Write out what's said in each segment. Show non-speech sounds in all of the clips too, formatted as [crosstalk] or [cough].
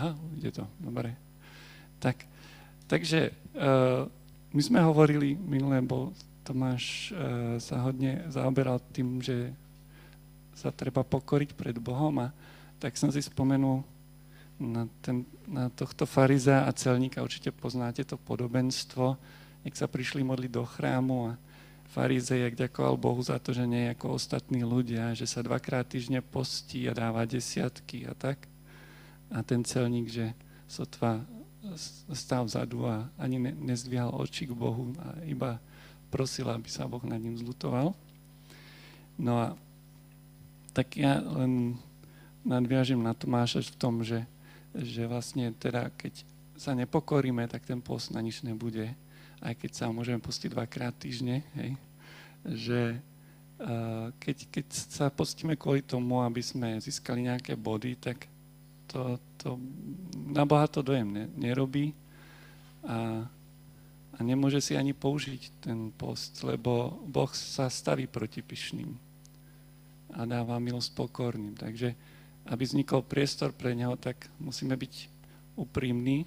Aha, ide to, dobre. Tak, takže uh, my sme hovorili minulé, bo Tomáš uh, sa hodne zaoberal tým, že sa treba pokoriť pred Bohom a tak som si spomenul na, ten, na tohto fariza a celníka, určite poznáte to podobenstvo, jak sa prišli modliť do chrámu a farizej ďakoval Bohu za to, že nie je ako ostatní ľudia, že sa dvakrát týždne postí a dáva desiatky a tak. A ten celník, že sotva stál vzadu a ani ne, nezdvíhal oči k Bohu a iba prosil, aby sa Boh nad ním zlutoval. No a tak ja len nadviažem na Tomáša v tom, že, že vlastne teda keď sa nepokoríme, tak ten post na nič nebude aj keď sa môžeme pustiť dvakrát týždne, hej, že uh, keď, keď sa postíme kvôli tomu, aby sme získali nejaké body, tak to, to na Boha to dojem ne, nerobí a, a nemôže si ani použiť ten post, lebo Boh sa staví proti pyšným a dáva milosť pokorným. Takže aby vznikol priestor pre neho, tak musíme byť úprimní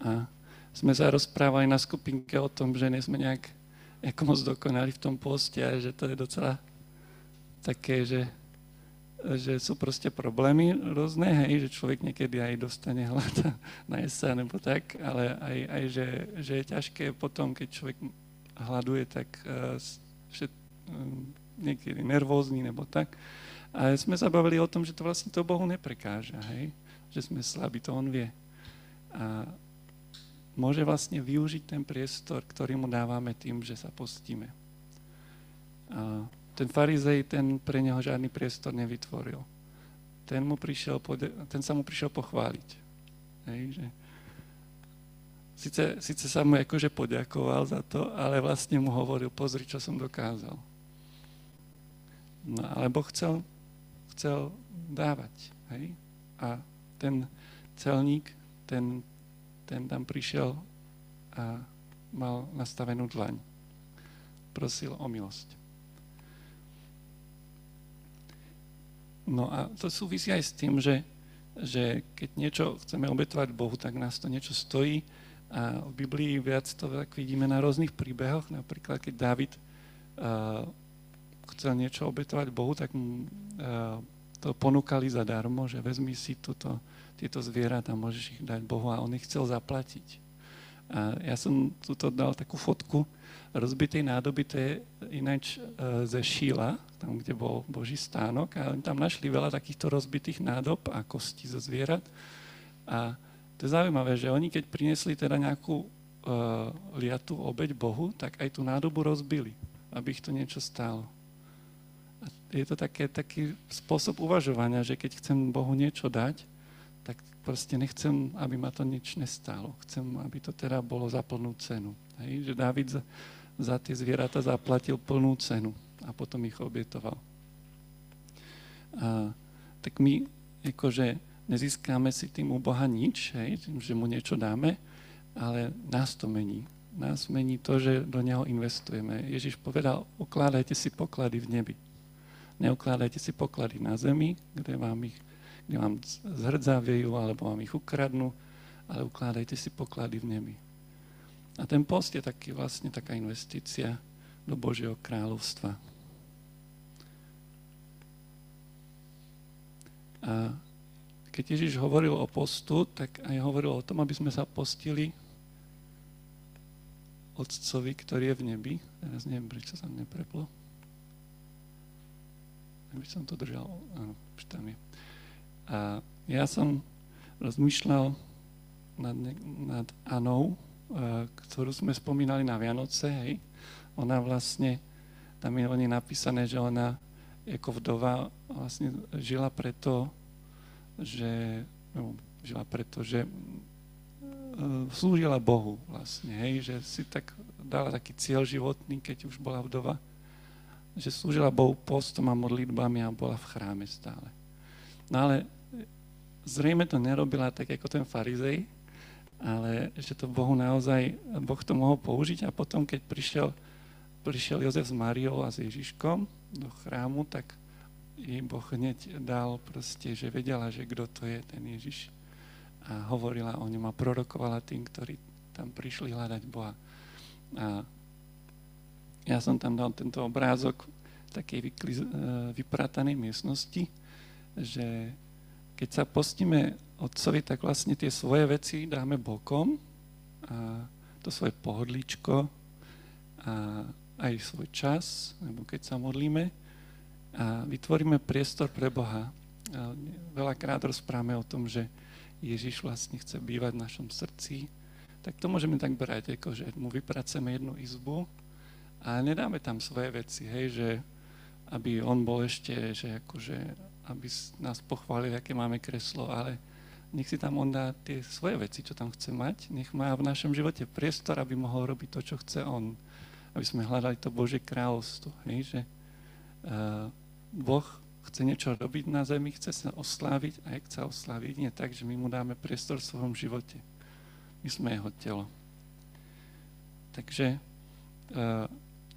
a sme sa rozprávali na skupinke o tom, že nie sme nejak ako moc dokonali v tom poste a že to je docela také, že, že sú proste problémy rôzne, hej, že človek niekedy aj dostane hlad [laughs] na sa nebo tak, ale aj, aj že, že je ťažké potom, keď človek hľaduje, tak uh, že, um, niekedy nervózny nebo tak. A sme sa bavili o tom, že to vlastne to Bohu neprekáža, hej? že sme slabí, to On vie. A môže vlastne využiť ten priestor, ktorý mu dávame tým, že sa postíme. A ten farizej, ten pre neho žiadny priestor nevytvoril. Ten, mu prišiel, ten sa mu prišiel pochváliť. Hej, že Sice, sice sa mu akože poďakoval za to, ale vlastne mu hovoril, pozri, čo som dokázal. No ale Boh chcel, chcel dávať. Hej? A ten celník, ten ten tam prišiel a mal nastavenú dlaň. Prosil o milosť. No a to súvisí aj s tým, že, že keď niečo chceme obetovať Bohu, tak nás to niečo stojí. A v Biblii viac to tak vidíme na rôznych príbehoch. Napríklad, keď David uh, chcel niečo obetovať Bohu, tak mu uh, to ponúkali zadarmo, že vezmi si túto tieto zvieratá, môžeš ich dať Bohu a on ich chcel zaplatiť. A ja som tuto dal takú fotku rozbitej nádoby, to je ináč e, ze Šíla, tam, kde bol Boží stánok a oni tam našli veľa takýchto rozbitých nádob a kostí zo zvierat. A to je zaujímavé, že oni keď prinesli teda nejakú uh, liatú obeď Bohu, tak aj tú nádobu rozbili, aby ich to niečo stálo. A je to také, taký spôsob uvažovania, že keď chcem Bohu niečo dať, tak proste nechcem, aby ma to nič nestálo. Chcem, aby to teda bolo za plnú cenu. Hej? Že Dávid za, za tie zvieratá zaplatil plnú cenu a potom ich obietoval. A, tak my akože nezískáme si tým u Boha nič, hej, tým, že mu niečo dáme, ale nás to mení. Nás mení to, že do neho investujeme. Ježiš povedal, ukládajte si poklady v nebi. Neukládajte si poklady na zemi, kde vám ich kde vám zhrdzaviejú alebo vám ich ukradnú, ale ukládajte si poklady v nebi. A ten post je taký, vlastne taká investícia do Božieho kráľovstva. A keď Ježiš hovoril o postu, tak aj hovoril o tom, aby sme sa postili Otcovi, ktorý je v nebi. Teraz neviem, prečo sa nepreplo. Aby som to držal. Áno, už tam je. A ja som rozmýšľal nad, nad Anou, ktorú sme spomínali na Vianoce, hej. Ona vlastne, tam je o nej napísané, že ona ako vdova vlastne žila preto, že, no, žila preto, že e, slúžila Bohu vlastne, hej, že si tak dala taký cieľ životný, keď už bola vdova, že slúžila Bohu postom a modlitbami a bola v chráme stále. No ale zrejme to nerobila tak ako ten farizej, ale že to Bohu naozaj, Boh to mohol použiť a potom, keď prišiel, prišiel Jozef s Mariou a s Ježiškom do chrámu, tak jej Boh hneď dal proste, že vedela, že kto to je ten Ježiš. a hovorila o ňom a prorokovala tým, ktorí tam prišli hľadať Boha. A ja som tam dal tento obrázok takej vykli, e, miestnosti, že keď sa postíme otcovi, tak vlastne tie svoje veci dáme bokom a to svoje pohodlíčko a aj svoj čas, alebo keď sa modlíme a vytvoríme priestor pre Boha. A veľakrát rozprávame o tom, že Ježiš vlastne chce bývať v našom srdci, tak to môžeme tak brať, ako že mu vypracujeme jednu izbu a nedáme tam svoje veci, hej, že aby on bol ešte, že akože, aby nás pochválil, aké máme kreslo, ale nech si tam on dá tie svoje veci, čo tam chce mať, nech má v našom živote priestor, aby mohol robiť to, čo chce on. Aby sme hľadali to Božie kráľovstvo, hej, že uh, Boh chce niečo robiť na zemi, chce sa osláviť a chce osláviť nie tak, že my mu dáme priestor v svojom živote. My sme jeho telo. Takže uh,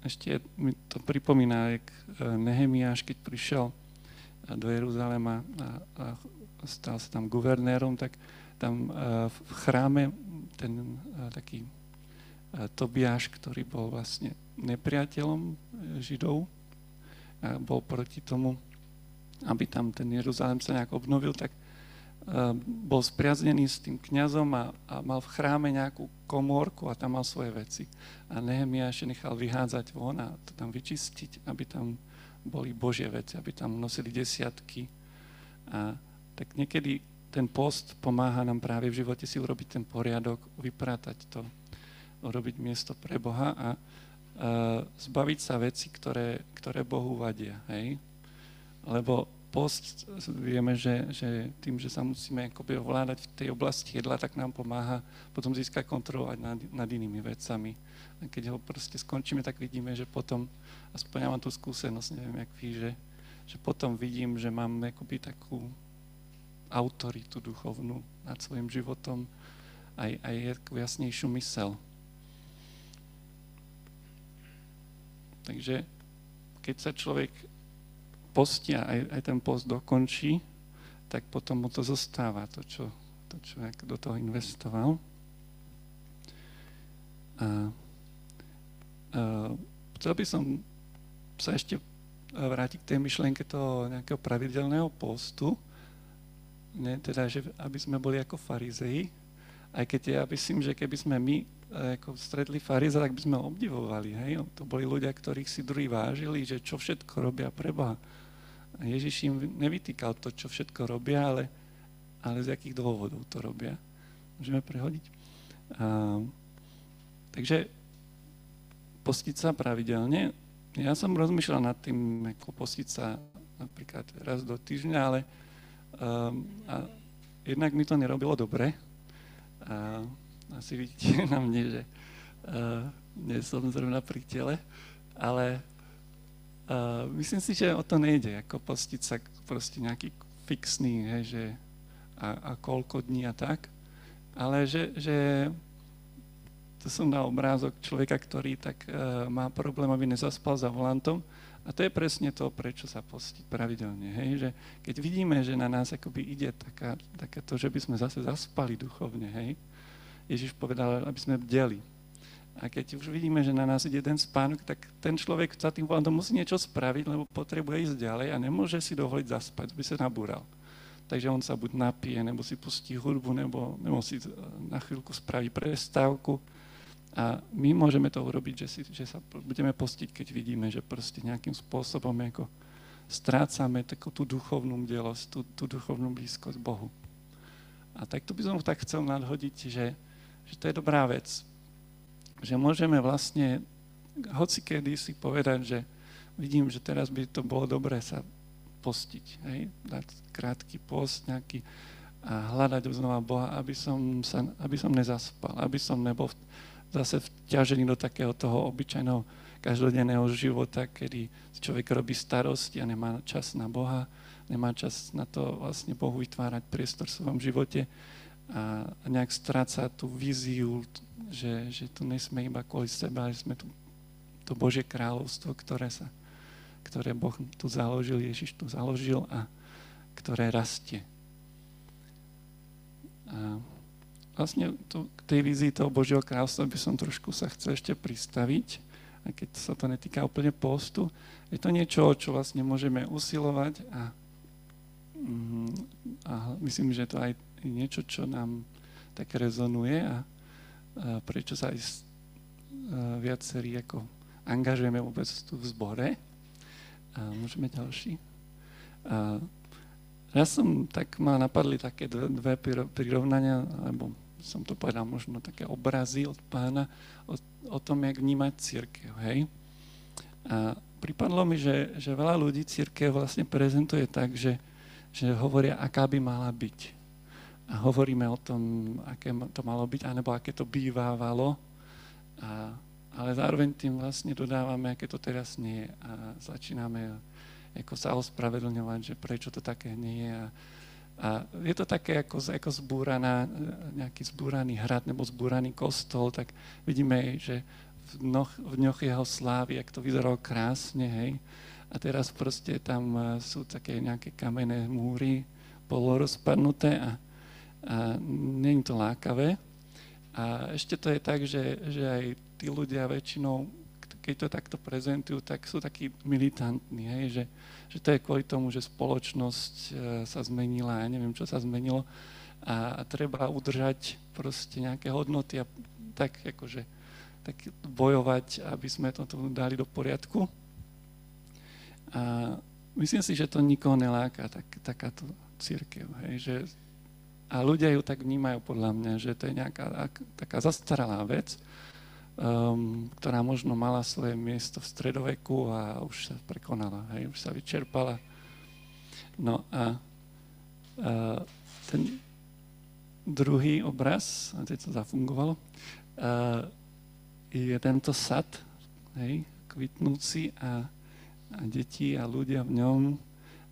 ešte mi to pripomína, jak uh, Nehemiáš, keď prišiel do Jeruzalema a, a stal sa tam guvernérom, tak tam uh, v chráme ten uh, taký uh, Tobiáš, ktorý bol vlastne nepriateľom Židov, a bol proti tomu, aby tam ten Jeruzalém sa nejak obnovil, tak bol spriaznený s tým kňazom a, a mal v chráme nejakú komórku a tam mal svoje veci. A Nehemia ešte nechal vyhádzať von a to tam vyčistiť, aby tam boli Božie veci, aby tam nosili desiatky. A tak niekedy ten post pomáha nám práve v živote si urobiť ten poriadok, vypratať to, urobiť miesto pre Boha a uh, zbaviť sa veci, ktoré, ktoré Bohu vadia. Hej? Lebo post vieme, že, že tým, že sa musíme akoby ovládať v tej oblasti jedla, tak nám pomáha potom získať kontrolovať nad, nad inými vecami. A keď ho proste skončíme, tak vidíme, že potom, aspoň ja mám tú skúsenosť, neviem, jak vy, že, že potom vidím, že mám akoby takú autoritu duchovnú nad svojim životom, aj, aj jasnejšiu mysel. Takže keď sa človek a aj, aj ten post dokončí, tak potom mu to zostáva, to, čo, to, čo do toho investoval. A, a chcel by som sa ešte vrátiť k tej myšlienke toho nejakého pravidelného postu, ne, teda, že aby sme boli ako farizei, aj keď ja myslím, že keby sme my e, ako stretli fariza, tak by sme obdivovali. Hej? To boli ľudia, ktorých si druhý vážili, že čo všetko robia pre Boha. Ježiš im nevytýkal to, čo všetko robia, ale, ale z akých dôvodov to robia. Môžeme prehodiť? A, takže postiť sa pravidelne. Ja som rozmýšľal nad tým, ako postiť sa napríklad raz do týždňa, ale um, a jednak mi to nerobilo dobre. A asi vidíte [laughs] na mne, že uh, nie som zrovna pri tele, ale Uh, myslím si, že o to nejde, ako postiť sa proste nejaký fixný, hej, že a, a koľko dní a tak, ale že, že to som dal obrázok človeka, ktorý tak uh, má problém, aby nezaspal za volantom. A to je presne to, prečo sa postiť pravidelne, hej, že keď vidíme, že na nás akoby ide taká, taká to, že by sme zase zaspali duchovne, hej, Ježiš povedal, aby sme bdeli, a keď už vidíme, že na nás ide ten spánok, tak ten človek za tým volantom musí niečo spraviť, lebo potrebuje ísť ďalej a nemôže si dovoliť zaspať, by sa nabúral. Takže on sa buď napije, nebo si pustí hudbu, nebo, nebo si na chvíľku spraví prestávku. A my môžeme to urobiť, že, si, že sa budeme postiť, keď vidíme, že proste nejakým spôsobom ako strácame takú tú duchovnú bdelosť, tú, tú duchovnú blízkosť Bohu. A tak tu by som tak chcel nadhodiť, že, že to je dobrá vec že môžeme vlastne hoci kedy si povedať, že vidím, že teraz by to bolo dobré sa postiť, hej? dať krátky post nejaký a hľadať znova Boha, aby som, sa, aby som nezaspal, aby som nebol zase vťažený do takého toho obyčajného každodenného života, kedy človek robí starosti a nemá čas na Boha, nemá čas na to vlastne Bohu vytvárať priestor v svojom živote a nejak stráca tú víziu, že, že tu nesme iba kvôli seba, ale sme tu to Božie kráľovstvo, ktoré, sa, ktoré Boh tu založil, Ježiš tu založil a ktoré rastie. A vlastne to, k tej vízii toho Božieho kráľstva by som trošku sa chcel ešte pristaviť, aj keď sa to netýka úplne postu. Je to niečo, čo vlastne môžeme usilovať a, mm, a myslím, že to aj je niečo, čo nám tak rezonuje a, a prečo sa aj a, viacerí ako angažujeme vôbec tu v zbore. A môžeme ďalší. A, ja som tak ma napadli také dve, dve prirovnania, alebo som to povedal, možno také obrazy od pána o, o tom, jak vnímať církev, hej. A pripadlo mi, že, že veľa ľudí církev vlastne prezentuje tak, že, že hovoria, aká by mala byť. A hovoríme o tom, aké to malo byť, anebo aké to bývávalo. A, ale zároveň tým vlastne dodávame, aké to teraz nie je. A začíname ako sa ospravedlňovať, že prečo to také nie je. A, a je to také ako, ako zbúraná, nejaký zbúraný hrad nebo zbúraný kostol, tak vidíme, že v dňoch, v dňoch jeho slávy, jak to vyzeralo krásne, hej. A teraz proste tam e, sú také nejaké kamenné múry polorozpadnuté a, je to lákavé. A ešte to je tak, že, že aj tí ľudia väčšinou keď to takto prezentujú, tak sú takí militantní, hej, že, že to je kvôli tomu, že spoločnosť e, sa zmenila, ja neviem, čo sa zmenilo a, a treba udržať proste nejaké hodnoty a tak akože tak bojovať, aby sme to dali do poriadku. A myslím si, že to nikoho neláka, tak, takáto církev, hej, že a ľudia ju tak vnímajú podľa mňa, že to je nejaká taká zastaralá vec, um, ktorá možno mala svoje miesto v stredoveku a už sa prekonala, hej, už sa vyčerpala. No a uh, ten druhý obraz, a teď to zafungovalo, uh, je tento sad, hej, kvitnúci a, a deti a ľudia v ňom.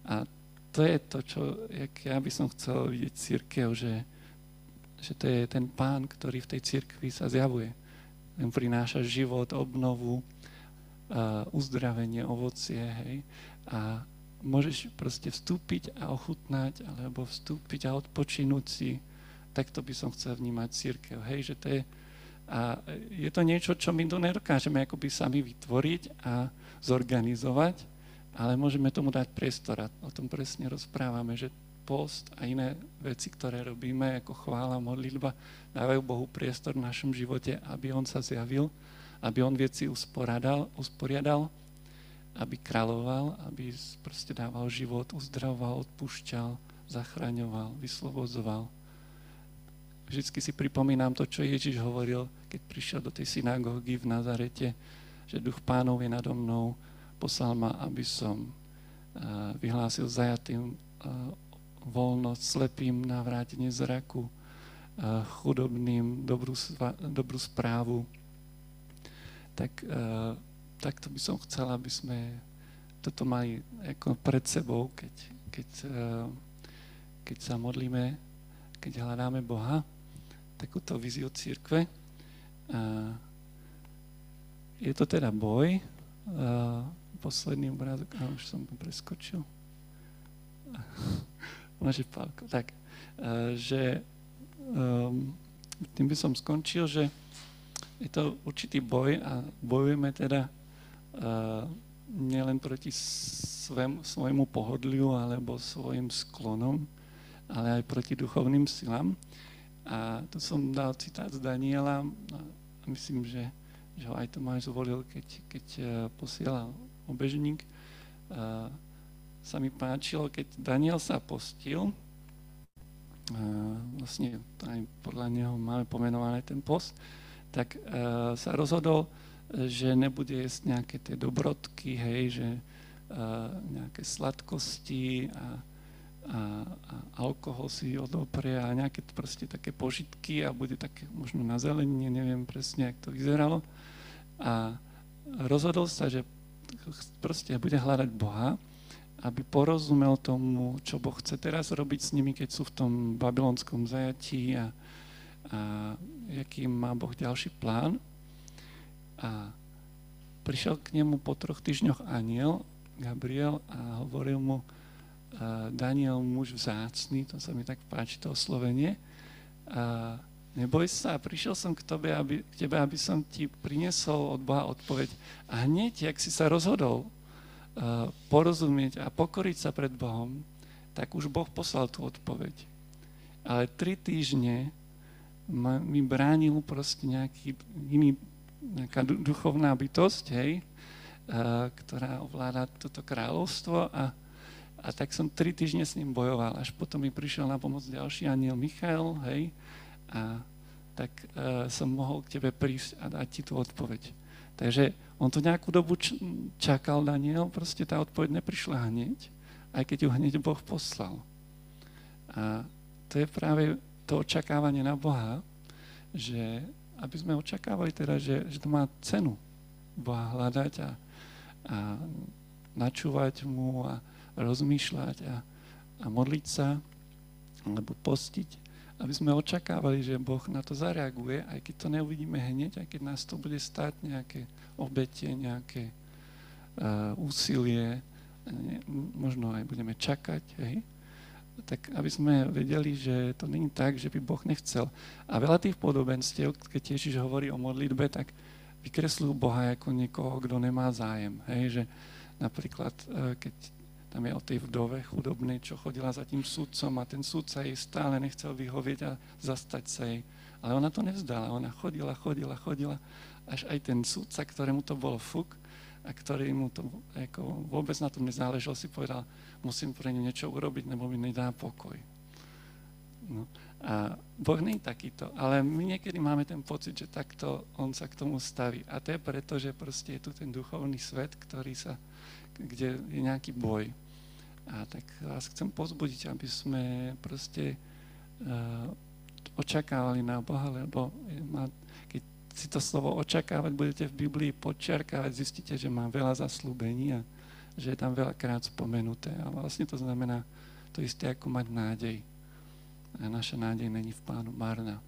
A to je to, čo jak ja by som chcel vidieť církev, že, že to je ten pán, ktorý v tej církvi sa zjavuje len prináša život, obnovu, uh, uzdravenie, ovocie, hej. A môžeš proste vstúpiť a ochutnať, alebo vstúpiť a odpočinúť si. Takto by som chcel vnímať církev, hej, že to je, a je to niečo, čo my tu nedokážeme akoby sami vytvoriť a zorganizovať, ale môžeme tomu dať priestor a o tom presne rozprávame, že post a iné veci, ktoré robíme, ako chvála, modlitba, dávajú Bohu priestor v našom živote, aby On sa zjavil, aby On veci usporiadal, usporiadal aby kráľoval, aby proste dával život, uzdravoval, odpúšťal, zachraňoval, vyslobozoval. Vždycky si pripomínam to, čo Ježiš hovoril, keď prišiel do tej synagógy v Nazarete, že duch pánov je nado mnou, poslal ma, aby som vyhlásil zajatým voľnosť, slepým navrátenie zraku, chudobným dobrú, dobrú správu. Tak, takto by som chcel, aby sme toto mali ako pred sebou, keď, keď, keď sa modlíme, keď hľadáme Boha, takúto viziu církve. Je to teda boj. Posledný obrázok, a už som preskočil. [laughs] Naše Pálko, tak, e, že um, tým by som skončil, že je to určitý boj a bojujeme teda uh, nielen proti svém, svojmu pohodliu alebo svojim sklonom, ale aj proti duchovným silám. A to som dal citát z Daniela a myslím, že, že ho aj Tomáš zvolil, keď, keď uh, posielal obežník. Sa mi páčilo, keď Daniel sa postil, vlastne aj podľa neho máme pomenované ten post, tak sa rozhodol, že nebude jesť nejaké tie dobrotky, hej, že nejaké sladkosti a, a, a alkohol si odoprie a nejaké proste také požitky a bude také možno na zelenine, neviem presne, jak to vyzeralo. A rozhodol sa, že proste bude hľadať Boha aby porozumel tomu, čo Boh chce teraz robiť s nimi, keď sú v tom babylonskom zajatí a, a aký má Boh ďalší plán. A prišiel k nemu po troch týždňoch aniel, Gabriel, a hovoril mu, Daniel, muž vzácný, to sa mi tak páči, to oslovenie, a neboj sa, prišiel som k tebe, aby, k tebe, aby som ti priniesol od Boha odpoveď. A hneď, jak si sa rozhodol uh, porozumieť a pokoriť sa pred Bohom, tak už Boh poslal tú odpoveď. Ale tri týždne mi bránil proste nejaký iný, nejaká duchovná bytosť, hej, uh, ktorá ovláda toto kráľovstvo a a tak som tri týždne s ním bojoval, až potom mi prišiel na pomoc ďalší aniel Michal, hej, a tak uh, som mohol k tebe prísť a dať ti tú odpoveď. Takže on to nejakú dobu čakal, Daniel, proste tá odpoveď neprišla hneď, aj keď ju hneď Boh poslal. A to je práve to očakávanie na Boha, že aby sme očakávali teda, že, že to má cenu Boha hľadať a, a načúvať mu a, rozmýšľať a, a modliť sa, alebo postiť, aby sme očakávali, že Boh na to zareaguje, aj keď to neuvidíme hneď, aj keď nás to bude stáť nejaké obete, nejaké uh, úsilie, ne, možno aj budeme čakať, hej? tak aby sme vedeli, že to není tak, že by Boh nechcel. A veľa tých podobenstiev, keď Ježiš hovorí o modlitbe, tak vykresľujú Boha ako niekoho, kto nemá zájem. Hej? Že napríklad, e, keď tam je o tej vdove chudobnej, čo chodila za tým sudcom a ten sudca jej stále nechcel vyhovieť a zastať sa jej. Ale ona to nevzdala, ona chodila, chodila, chodila, až aj ten sudca, ktorému to bolo fuk a ktorý mu to ako, vôbec na tom nezáležal, si povedal, musím pre ňu niečo urobiť, nebo mi nedá pokoj. No. A Boh nie je takýto, ale my niekedy máme ten pocit, že takto on sa k tomu staví. A to je preto, že proste je tu ten duchovný svet, ktorý sa, kde je nejaký boj. A tak vás chcem pozbudiť, aby sme proste uh, očakávali na Boha, lebo má, keď si to slovo očakávať budete v Biblii podčiarkávať, zistíte, že má veľa zaslúbení a že je tam veľakrát spomenuté. A vlastne to znamená to isté, ako mať nádej. A naša nádej není v Pánu marná.